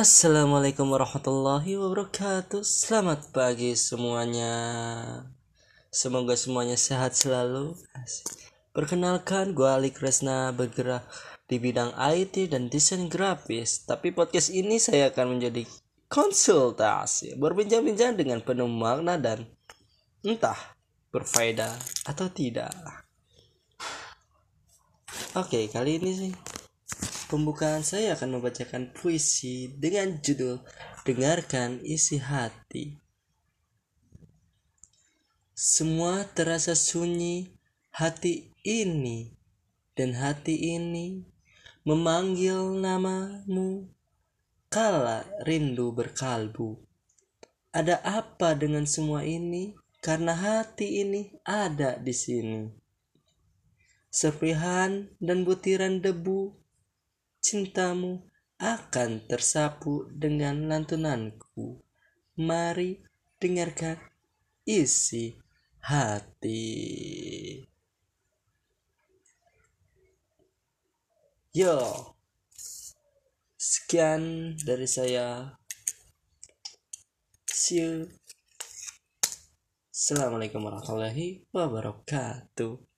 Assalamualaikum warahmatullahi wabarakatuh. Selamat pagi semuanya. Semoga semuanya sehat selalu. Perkenalkan gue Ali Kresna bergerak di bidang IT dan desain grafis. Tapi podcast ini saya akan menjadi konsultasi Berbincang-bincang dengan penuh makna dan entah berfaedah atau tidak. Oke kali ini sih Pembukaan saya akan membacakan puisi dengan judul Dengarkan Isi Hati. Semua terasa sunyi hati ini dan hati ini memanggil namamu kala rindu berkalbu. Ada apa dengan semua ini? Karena hati ini ada di sini. Serpihan dan butiran debu cintamu akan tersapu dengan lantunanku. Mari dengarkan isi hati. Yo, sekian dari saya. See you. Assalamualaikum warahmatullahi wabarakatuh.